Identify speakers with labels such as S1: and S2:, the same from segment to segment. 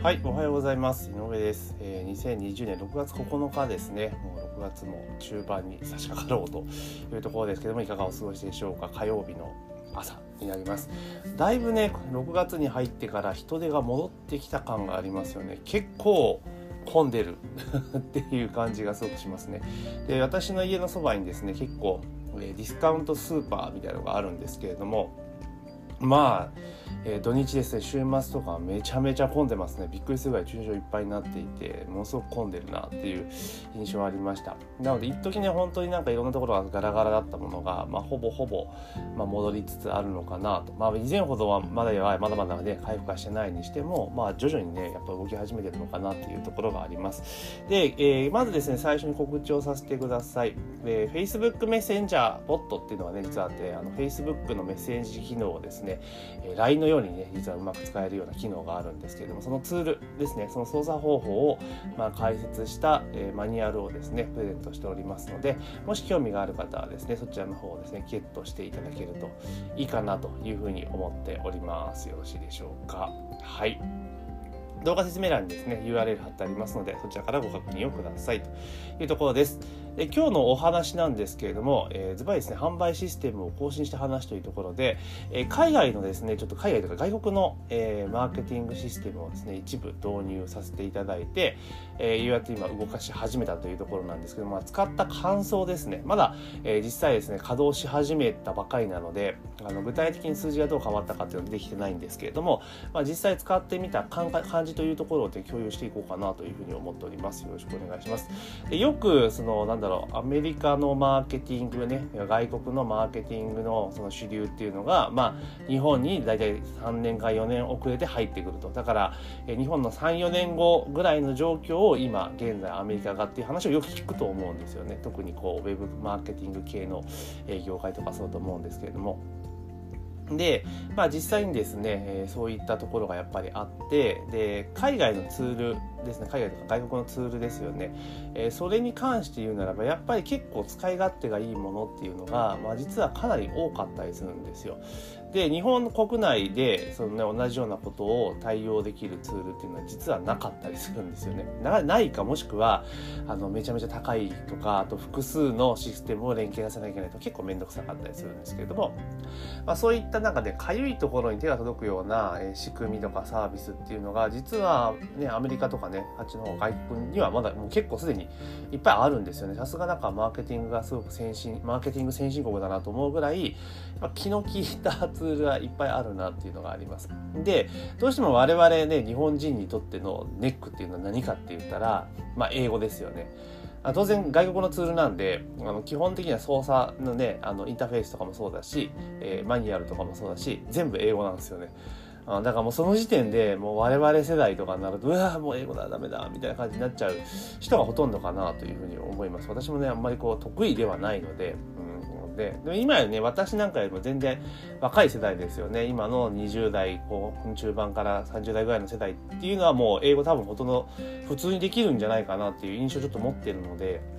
S1: はい、おはようございます。井上です。えー、2020年6月9日ですね。もう6月も中盤に差し掛かろうというところですけども、いかがお過ごしでしょうか？火曜日の朝になります。だいぶね、6月に入ってから人手が戻ってきた感がありますよね。結構混んでる っていう感じがすごくしますね。で、私の家のそばにですね、結構、えディスカウントスーパーみたいなのがあるんですけれども、まあ、えー土日ですね週末とかめちゃめちゃ混んでますね。びっくりするぐらい駐車場いっぱいになっていてものすごく混んでるなっていう印象はありました。なので一時ね本当になんかいろんなところがガラガラだったものが、まあ、ほぼほぼ、まあ、戻りつつあるのかなと、まあ、以前ほどはまだやまだまだね回復はしてないにしても、まあ、徐々にねやっぱ動き始めてるのかなっていうところがあります。で、えーまずですね最初に告知をさせてください、えー Facebook メッセンジャーボットっていうのがね実はあってあの Facebook のメッセージ機能をですねえ LINE のようにね実はうまく使えるような機能があるんですけれどもそのツールですねその操作方法を、まあ、解説した、えマニュアルをですねプレゼントしておりますのでもし興味がある方はですねそちらの方をですねゲットしていただけるといいかなというふうに思っております。よろしいでしょうか？はい。動画説明欄にですね URL 貼ってありますのでそちらからご確認をください。というところです。で今日のお話なんですけれども、えー、ズバリですね販売システムを更新した話というところで、えー海外のですねちょっと海外とか外国の、えーマーケティングシステムをですね一部導入させていただいて、えー、ようやって今動かし始めたというところなんですけど、まあ、使った感想ですね。まだ、えー実際ですね稼働し始めたばかりなのであの具体的に数字がどう変わったかっていうのはできてないんですけれども、まあ、実際使ってみた感感じというところで共有していこうかなというふうに思っております。よろしくお願いします。でよくそのなんだろうアメリカのマーケティングね外国のマーケティングのその主流っていうのがまあ日本に大体3年か4年遅れて入ってくると。だから日本の34年後ぐらいの状況を今現在アメリカがっていう話をよく聞くと思うんですよね。特にこうウェブマーケティング系の業界とかそうと思うんですけれども。で、まあ、実際にですね、そういったところがやっぱりあってで海外のツールですね海外とか外国のツールですよね、えそれに関して言うならばやっぱり結構使い勝手がいいものっていうのが、まあ、実はかなり多かったりするんですよ。で日本国内でその、ね、同じようなことを対応できるツールっていうのは実はなかったりするんですよね。ないかもしくはあのめちゃめちゃ高いとかあと複数のシステムを連携させなきゃいけないと結構面倒くさかったりするんですけれども、まあ、そういった中でかゆいところに手が届くような、仕組みとかサービスっていうのが実は、ね、アメリカとかねあっちの方外国にはまだもう結構すでにいっぱいあるんですよねさすがなんかマーケティングがすごく先進マーケティング先進国だなと思うぐらい、まあ、気の利いたツールがいっぱいあるなっていうのがあります。でどうしても我々ね日本人にとってのネックっていうのは何かって言ったら、まあ、英語ですよね。当然外国のツールなんであの基本的には操作のねあのインターフェースとかもそうだし、えーマニュアルとかもそうだし全部英語なんですよね。だからもうその時点でもう我々世代とかになるとうわもう英語だダメだみたいな感じになっちゃう人がほとんどかなというふうに思います。私もねあんまりこう得意ではないので、うん、でで今よね私なんかよりも全然若い世代ですよね。今の20代こう中盤から30代ぐらいの世代っていうのはもう英語多分ほとんど普通にできるんじゃないかなっていう印象ちょっと持ってるので。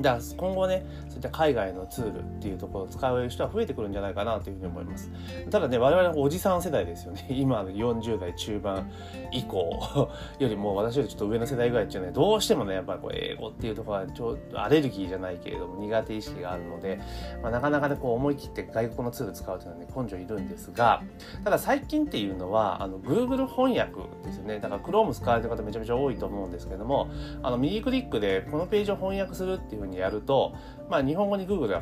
S1: だから今後ねそういった海外のツールっていうところを使う人は増えてくるんじゃないかなというふうに思います。ただね我々はおじさん世代ですよね。今の40代中盤以降よりも私よりちょっと上の世代ぐらいっていうのはねどうしてもねやっぱり英語っていうところはちょっとアレルギーじゃないけれども苦手意識があるので、まあ、なかなかねこう思い切って外国のツール使うというのはね根性いるんですがただ最近っていうのはあの Google 翻訳ですよね。だから Chrome 使われてる方めちゃめちゃ多いと思うんですけどもあの右クリックでこのページを翻訳するっていううにやると、まあ、日本語に Google が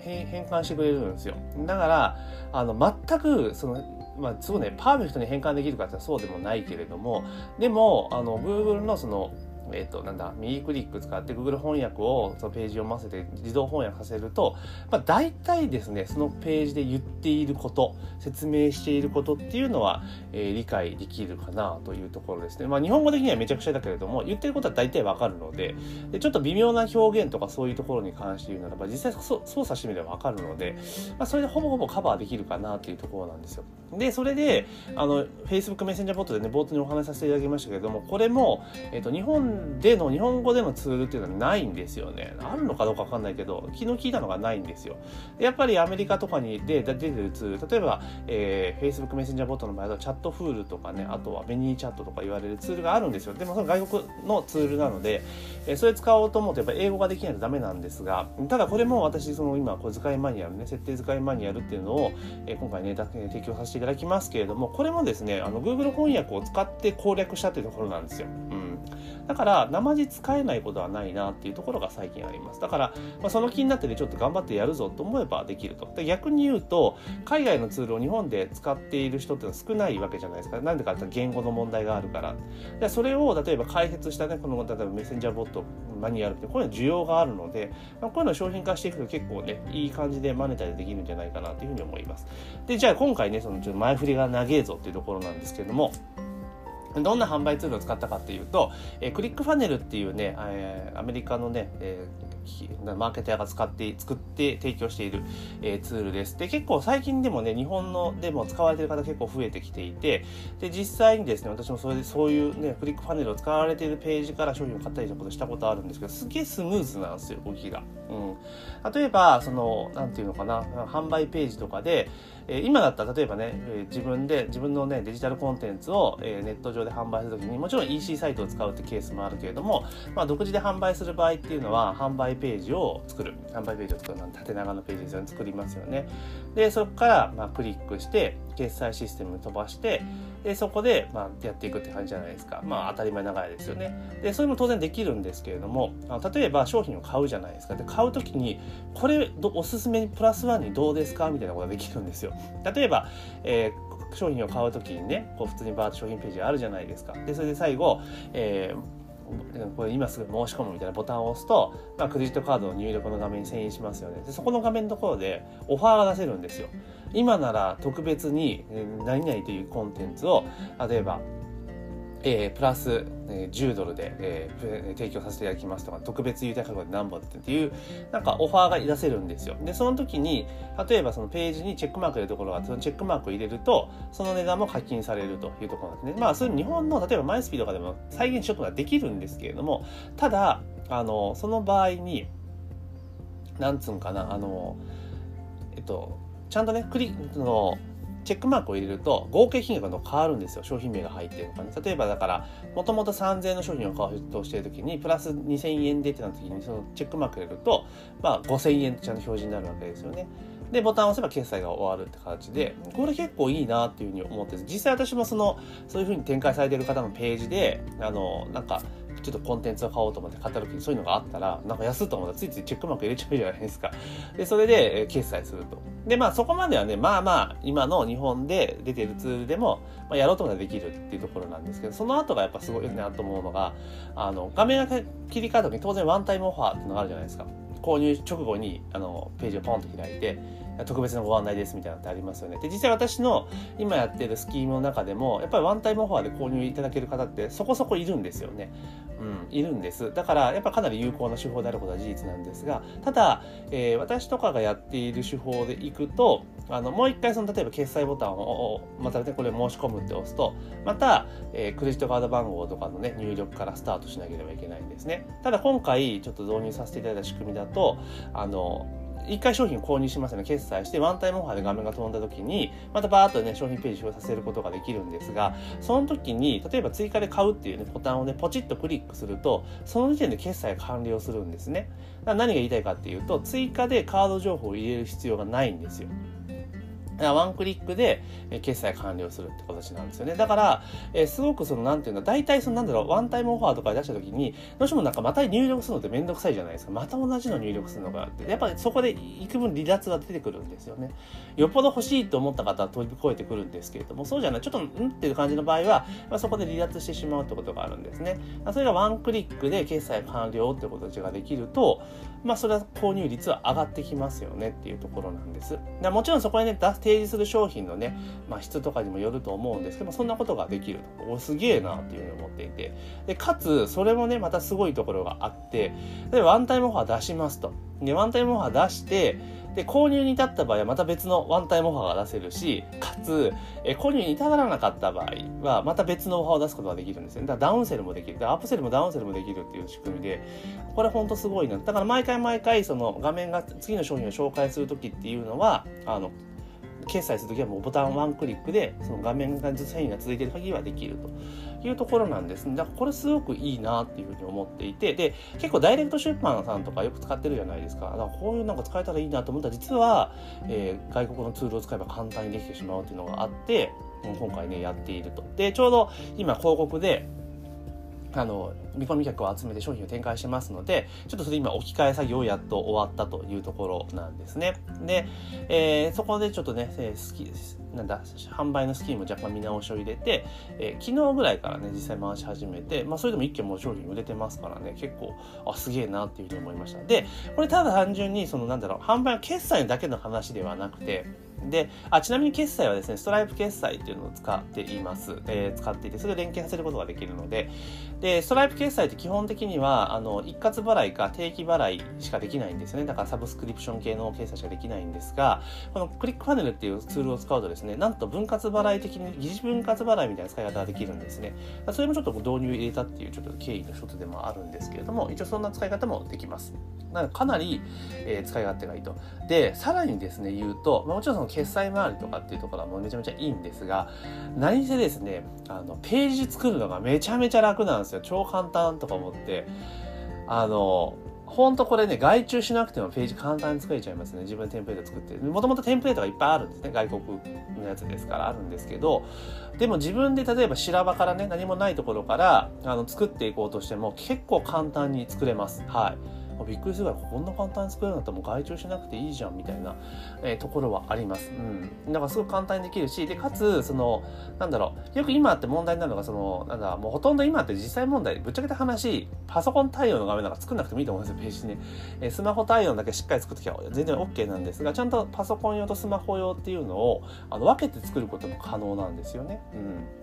S1: 変換してくれるんですよ。だからあの全くそのまあ、すごいねパーフェクトに変換できるかってそうでもないけれどもでもあの Google のそのえっ、と、なんだ、右クリック使って Google 翻訳をそのページ読ませて自動翻訳させると、まあ、大体ですね、そのページで言っていること、説明していることっていうのは、えー理解できるかなというところですね。まあ、日本語的にはめちゃくちゃだけれども、言ってることは大体わかるので、で、ちょっと微妙な表現とかそういうところに関して言うならば、実際操作してみればわかるので、まあ、それでほぼほぼカバーできるかなっていうところなんですよ。で、それで、あの、Facebook メッセンジャーボットでね、冒頭にお話しさせていただきましたけれども、これも、えっ、と、日本での日本語でのツールっていうのはないんですよね。あるのかどうか分かんないけど昨日聞いたのがないんですよ。やっぱりアメリカとかにで出てるツール例えば、えー、Facebook メッセンジャーボットの場合はチャットフールとかねあとはベニーチャットとか言われるツールがあるんですよ。でもその外国のツールなので、えー、それ使おうと思うとやっぱ英語ができないとダメなんですがただこれも私その今小遣いマニュアルね設定使いマニュアルっていうのを、えー、今回ね提供させていただきますけれどもこれもですねあの Google 翻訳を使って攻略したっていうところなんですよ。うん。だから生地使えないことはないなっていうところが最近あります。だから、まあ、その気になってねちょっと頑張ってやるぞと思えばできると。で逆に言うと海外のツールを日本で使っている人っていうのは少ないわけじゃないですか。なんでかって言語の問題があるから。でそれを例えば開発したねこの例えばメッセンジャーボットマニュアルってこういうの需要があるので、まあ、こういうのを商品化していくと結構ねいい感じでマネタイズできるんじゃないかなというふうに思います。でじゃあ今回ねそのちょっと前振りが長えぞっていうところなんですけれどもどんな販売ツールを使ったかっていうと、えー、クリックファネルっていうね、えー、アメリカのね、えー、マーケターが使って作って提供している、えー、ツールです。で結構最近でもね日本のでも使われてる方結構増えてきていてで実際にですね私もそれでそういうねクリックファネルを使われているページから商品を買ったりしたことしたことあるんですけどすげえスムーズなんですよ動きが。うん、例えばそのなんていうのかな販売ページとかでえ今だったら例えばね、え自分で自分のねデジタルコンテンツを、えネット上で販売するときにもちろん EC サイトを使うってケースもあるけれども、まあ、独自で販売する場合っていうのは販売ページを作る。販売ページを作るなん縦長のページですよね。作りますよねでそこからまあクリックして決済システムに飛ばしてでそこでまあやっていくって感じじゃないですか。まあ当たり前ながらですよね。でそれも当然できるんですけれども例えば商品を買うじゃないですか。で買う時にこれおすすめにプラスワンにどうですか？みたいなことができるんですよ。例えば、えー、商品を買う時にねこう普通にバーッと商品ページあるじゃないですか。でそれで最後、えーこれ今すぐ申し込むみたいなボタンを押すと、まあ、クレジットカードの入力の画面に遷移しますよね。でそこの画面のところでオファーが出せるんですよ。今なら特別に何々というコンテンツを例えばえー、プラス、えー、10ドルで、えー、提供させていただきますとか特別優待価格で何本っていうなんかオファーが出せるんですよ。でその時に例えばそのページにチェックマーク入れるところがそのチェックマーク入れるとその値段も課金されるというところなんですね。まあそれ日本の例えばマイスピーとかでも再現しようとかできるんですけれどもただあのその場合になんつうんかなあのえっとちゃんとねクリックのチェックマークを入れると合計金額の変わるんですよ。商品名が入ってるのかね。例えばだからもともと3000円の商品を買おうとしてる時にプラス2000円でってなった時にそのチェックマーク入れると、まあ、5000円ってちゃんと表示になるわけですよね。でボタンを押せば決済が終わるって形でこれ結構いいなっていうふうに思って実際私もそのそういうふうに展開されてる方のページであのなんかちょっとコンテンツを買おうと思って買った時にそういうのがあったらなんか安いと思ったらついついチェックマーク入れちゃうじゃないですか。でそれで決済すると。でまあそこまではねまあまあ今の日本で出てるツールでも、まあ、やろうと思ったらできるっていうところなんですけどその後がやっぱすごいなと思うのがあの画面が切り替わる時に当然ワンタイムオファーっていうのがあるじゃないですか。購入直後にあのページをポンと開いて特別なご案内ですみたいなのってありますよね。で実際私の今やってるスキームの中でもやっぱりワンタイムオファーで購入いただける方ってそこそこいるんですよね。うん、いるんです。だからやっぱかなり有効な手法であることは事実なんですがただ、えー、私とかがやっている手法でいくとあのもう一回その例えば決済ボタンをまた、ね、これ申し込むって押すとまた、えー、クレジットカード番号とかのね入力からスタートしなければいけないんですね。ただ今回ちょっと導入させていただいた仕組みだとあの一回商品を購入しますよね。決済してワンタイムオファーで画面が飛んだ時にまたバーッとね商品ページ表させることができるんですがその時に例えば追加で買うっていうねボタンをねポチッとクリックするとその時点で決済が完了するんですね。何が言いたいかっていうと追加でカード情報を入れる必要がないんですよ。ワンクリックで決済完了するって形なんですよね。だから、えー、すごくその、なんていうの、大体その、なんだろう、ワンタイムオファーとか出した時に、どうしてもなんかまた入力するのってめんどくさいじゃないですか。また同じの入力するのかって。やっぱりそこで幾分離脱が出てくるんですよね。よっぽど欲しいと思った方は飛び越えてくるんですけれども、そうじゃない、ちょっと、んっていう感じの場合は、まあ、そこで離脱してしまうってことがあるんですね。それがワンクリックで決済完了ってことができると、まあ、それは購入率は上がってきますよねっていうところなんです。もちろんそこにね、提示する商品のね、まあ、質とかにもよると思うんですけどそんなことができるとおすげえなっていうふうに思っていてでかつそれもねまたすごいところがあってでワンタイムオファー出しますとでワンタイムオファー出してで、購入に至った場合はまた別のワンタイムオファーが出せるし、かつ、え購入に至らなかった場合は、また別のオファーを出すことができるんですよね。だからダウンセルもできる。アップセルもダウンセルもできるっていう仕組みで、これほんとすごいな。だから毎回毎回、その画面が次の商品を紹介するときっていうのは、あの、決済するときはもうボタンワンクリックでその画面が遷移が続いている限りはできるというところなんですね。だからこれすごくいいなっていうふうに思っていてで結構ダイレクト出版さんとかよく使ってるじゃないですかだからこういうなんか使えたらいいなと思ったら実は、えー、外国のツールを使えば簡単にできてしまうっていうのがあって今回ねやっていると。でちょうど今広告であの見込み客を集めて商品を展開してますのでちょっとそれ今置き換え作業をやっと終わったというところなんですね。で、えー、そこでちょっとね、えー、好きなんだ販売のスキーム若干見直しを入れて、えー、昨日ぐらいからね実際回し始めて、まあ、それでも一件も商品売れてますからね結構あすげえなっていうふうに思いました。でこれただ単純にそのなんだろう販売決済だけの話ではなくてであちなみに決済はですねストライプ決済っていうのを使っています、えー、使っていてそれを連携させることができるので。でストライプ決済って基本的にはあの一括払いか定期払いしかできないんですよね。だからサブスクリプション系の決済しかできないんですがこのクリックパネルっていうツールを使うとですねなんと分割払い的に疑似分割払いみたいな使い方ができるんですね。それもちょっと導入入れたっていうちょっと経緯の一つでもあるんですけれども一応そんな使い方もできます。なかなり、えー、使い勝手がいいと。でさらにですね言うと、まあ、もちろんその決済周りとかっていうところはもうめちゃめちゃいいんですが何せですねあのページ作るのがめちゃめちゃ楽なんですよ超簡単とか思ってあのほんとこれね、外注しなくてもページ簡単に作れちゃいますね。自分テンプレート作って。もともとテンプレートがいっぱいあるんですね。外国のやつですからあるんですけど、でも自分で例えば修羅場からね、何もないところからあの作っていこうとしても結構簡単に作れます。はい。びっくりするぐらこんな簡単に作れるんだったらもう外注しなくていいじゃんみたいな、えー、ところはあります。うん。だからすごく簡単にできるし、で、かつ、その、なんだろう、よく今って問題になるのが、その、なんだ、もうほとんど今って実際問題、ぶっちゃけた話、パソコン対応の画面なんか作んなくてもいいと思うんですよ、ページね。えー、スマホ対応だけしっかり作ってきゃ全然 OK なんですが、ちゃんとパソコン用とスマホ用っていうのをあの分けて作ることも可能なんですよね。うん。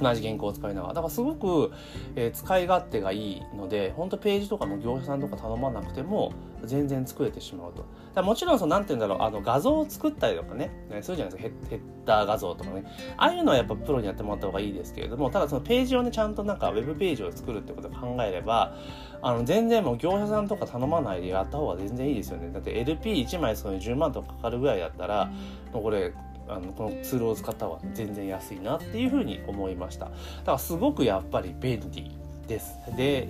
S1: 同じ原稿を使いながら。だからすごく、えー、使い勝手がいいので、本当ページとかも業者さんとか頼まなくても全然作れてしまうと。だもちろんその、なんて言うんだろう、あの画像を作ったりとかね、ねそうじゃないですかヘ、ヘッダー画像とかね。ああいうのはやっぱプロにやってもらった方がいいですけれども、ただそのページをね、ちゃんとなんかウェブページを作るってことを考えれば、あの、全然もう業者さんとか頼まないでやった方が全然いいですよね。だって LP1 枚その10万とかかかるぐらいだったら、もうこれあのこのツールを使った方が全然安いなっていうふうに思いました。だからすごくやっぱり便利です。で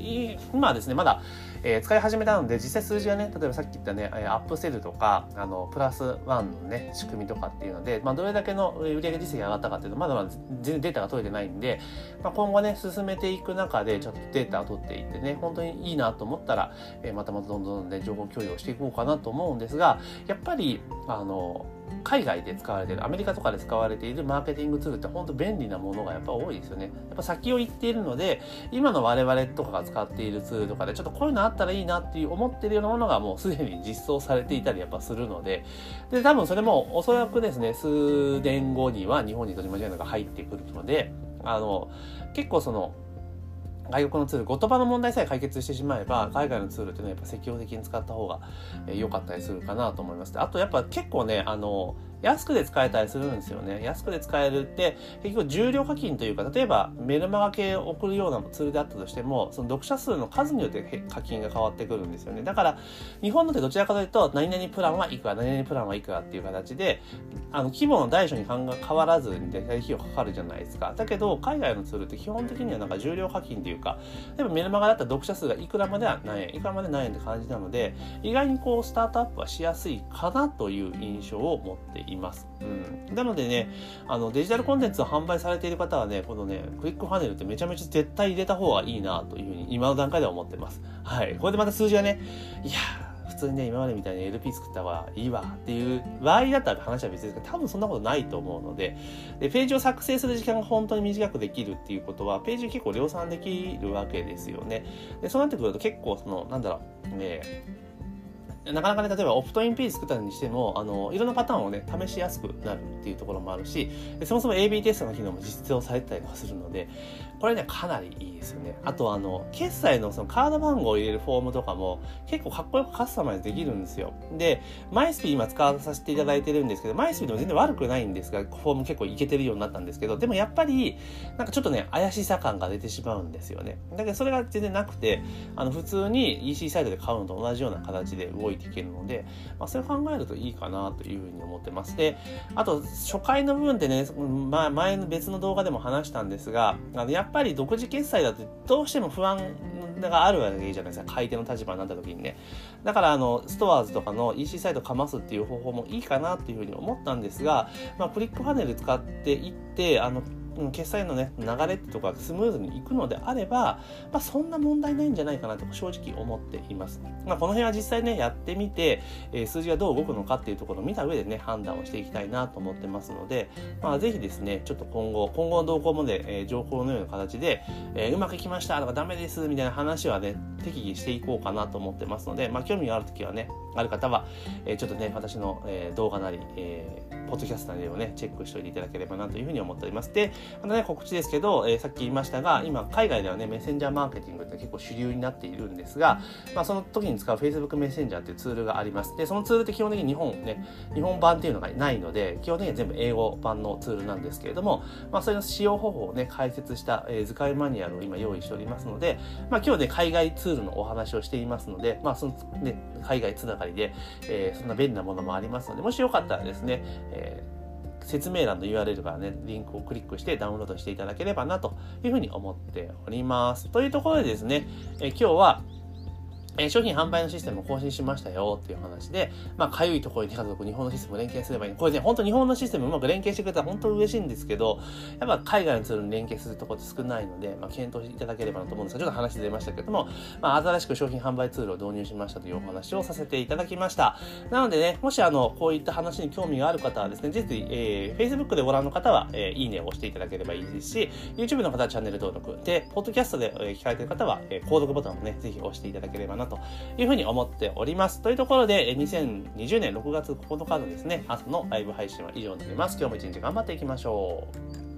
S1: 今ですねまだえー、使い始めたので、実際数字がね、例えばさっき言ったね、アップセルとか、あの、プラスワンのね、仕組みとかっていうので、まあ、どれだけの売上実績が上がったかっていうと、まだまだ全然データが取れてないんで、まあ、今後ね、進めていく中で、ちょっとデータを取っていってね、本当にいいなと思ったら、えー、またまたどんどんね、情報共有をしていこうかなと思うんですが、やっぱり、あの、海外で使われている、アメリカとかで使われているマーケティングツールって本当便利なものがやっぱ多いですよね。やっぱ先を行っているので、今の我々とかが使っているツールとかで、ちょっとこういうのあったらいいなっていう思ってるようなものがもうすでに実装されていたりやっぱするので、で、多分それもおそらくですね、数年後には日本に取り間違いのが入ってくるので、あの、結構その、外国のツール、言葉の問題さえ解決してしまえば、海外のツールっていうのはやっぱ積極的に使った方が良かったりするかなと思います。あとやっぱ結構ね、あの、安くで使えたりするんですよね。安くで使えるって、結局重量課金というか、例えばメルマガ系を送るようなツールであったとしても、その読者数の数によって課金が変わってくるんですよね。だから、日本のってどちらかというと、何々プランはいくら、何々プランはいくらっていう形で、あの、規模の大小に変わらずに大体費用かかるじゃないですか。だけど、海外のツールって基本的にはなんか重量課金というか、例えばメルマガだったら読者数がいくらまでは何円、いくらまで何円って感じなので、意外にこう、スタートアップはしやすいかなという印象を持っています。うん、なのでねあのデジタルコンテンツを販売されている方はねこのねクリックファネルってめちゃめちゃ絶対入れた方がいいなというふうに今の段階では思ってます。はい。これでまた数字がねいや普通にね今までみたいに LP 作った方がいいわっていう場合だったら話は別ですけど多分そんなことないと思うのででページを作成する時間が本当に短くできるっていうことはページ結構量産できるわけですよね。でそうなってくると結構そのなんだろうねなかなかね、例えばオプトインページ作ったにしても、あの、いろんなパターンをね、試しやすくなるっていうところもあるし、そもそも AB テストの機能も実装されてたりとかするので、これね、かなりいいですよね。あと、あの、決済のそのカード番号を入れるフォームとかも、結構かっこよくカスタマイズできるんですよ。で、マイスピー今使わさせていただいてるんですけど、マイスピーでも全然悪くないんですが、フォーム結構いけてるようになったんですけど、でもやっぱり、なんかちょっとね、怪しさ感が出てしまうんですよね。だけどそれが全然なくて、あの、普通に EC サイトで買うのと同じような形で動いていけるので、まあ、それを考えるといいかなというふうに思ってます。で、あと、初回の部分ってね、ま、前の別の動画でも話したんですが、あのやっぱり独自決済だとどうしても不安があるわけじゃないですか。買い手の立場になった時にね。だから、あの、ストアーズとかの EC サイトかますっていう方法もいいかなっていうふうに思ったんですが、まあ、クリックパネル使っていって、あの、決済のね、流れってとかスムーズにいくのであれば、まあ、そんな問題ないんじゃないかなと正直思っています。まあ、この辺は実際ね、やってみて、えー、数字がどう動くのかっていうところを見た上でね、判断をしていきたいなと思ってますので、まあ、ぜひですね、ちょっと今後、今後の動向もね、えー、情報のような形で、えー、うまくいきましたとかダメですみたいな話はね、適宜していこうかなと思ってますので、まあ、興味がある時はね、ある方は、えー、ちょっとね、私の、えー、動画なり、えー、ポッドキャストなりをね、チェックしておいていただければなというふうに思っております。で、あのね、告知ですけど、えー、さっき言いましたが、今、海外ではね、メッセンジャーマーケティングって結構主流になっているんですが、まあ、その時に使う Facebook メッセンジャーっていうツールがあります。で、そのツールって基本的に日本ね、日本版っていうのがないので、基本的には全部英語版のツールなんですけれども、まあ、それの使用方法をね、解説した、えー、図解マニュアルを今用意しておりますので、まあ、今日ね、海外ツールのお話をしていますので、まあ、そのね、海外つながりで、えー、そんな便利なものもありますので、もしよかったらですね、えー説明欄の URL からね、リンクをクリックしてダウンロードしていただければなというふうに思っております。というところでですね、え今日はえ商品販売のシステムを更新しましたよっていう話で、まあ、かゆいところに家族、日本のシステムを連携すればいい。これね、本当日本のシステムうまく連携してくれたら本当嬉しいんですけど、やっぱ海外のツールに連携するところって少ないので、まあ、検討していただければなと思うんですが、ちょっと話出ましたけども、まあ、新しく商品販売ツールを導入しましたというお話をさせていただきました。なのでね、もしあの、こういった話に興味がある方はですね、ぜひ、えー、Facebook でご覧の方は、えー、いいねを押していただければいいですし、YouTube の方はチャンネル登録、で、ポッドキャストで、えー、聞かれている方は、えー、購読ボタンをね、ぜひ押していただければなとというふうに思っております。というところで、2020年6月9日のですね、朝のライブ配信は以上になります。今日も一日頑張っていきましょう。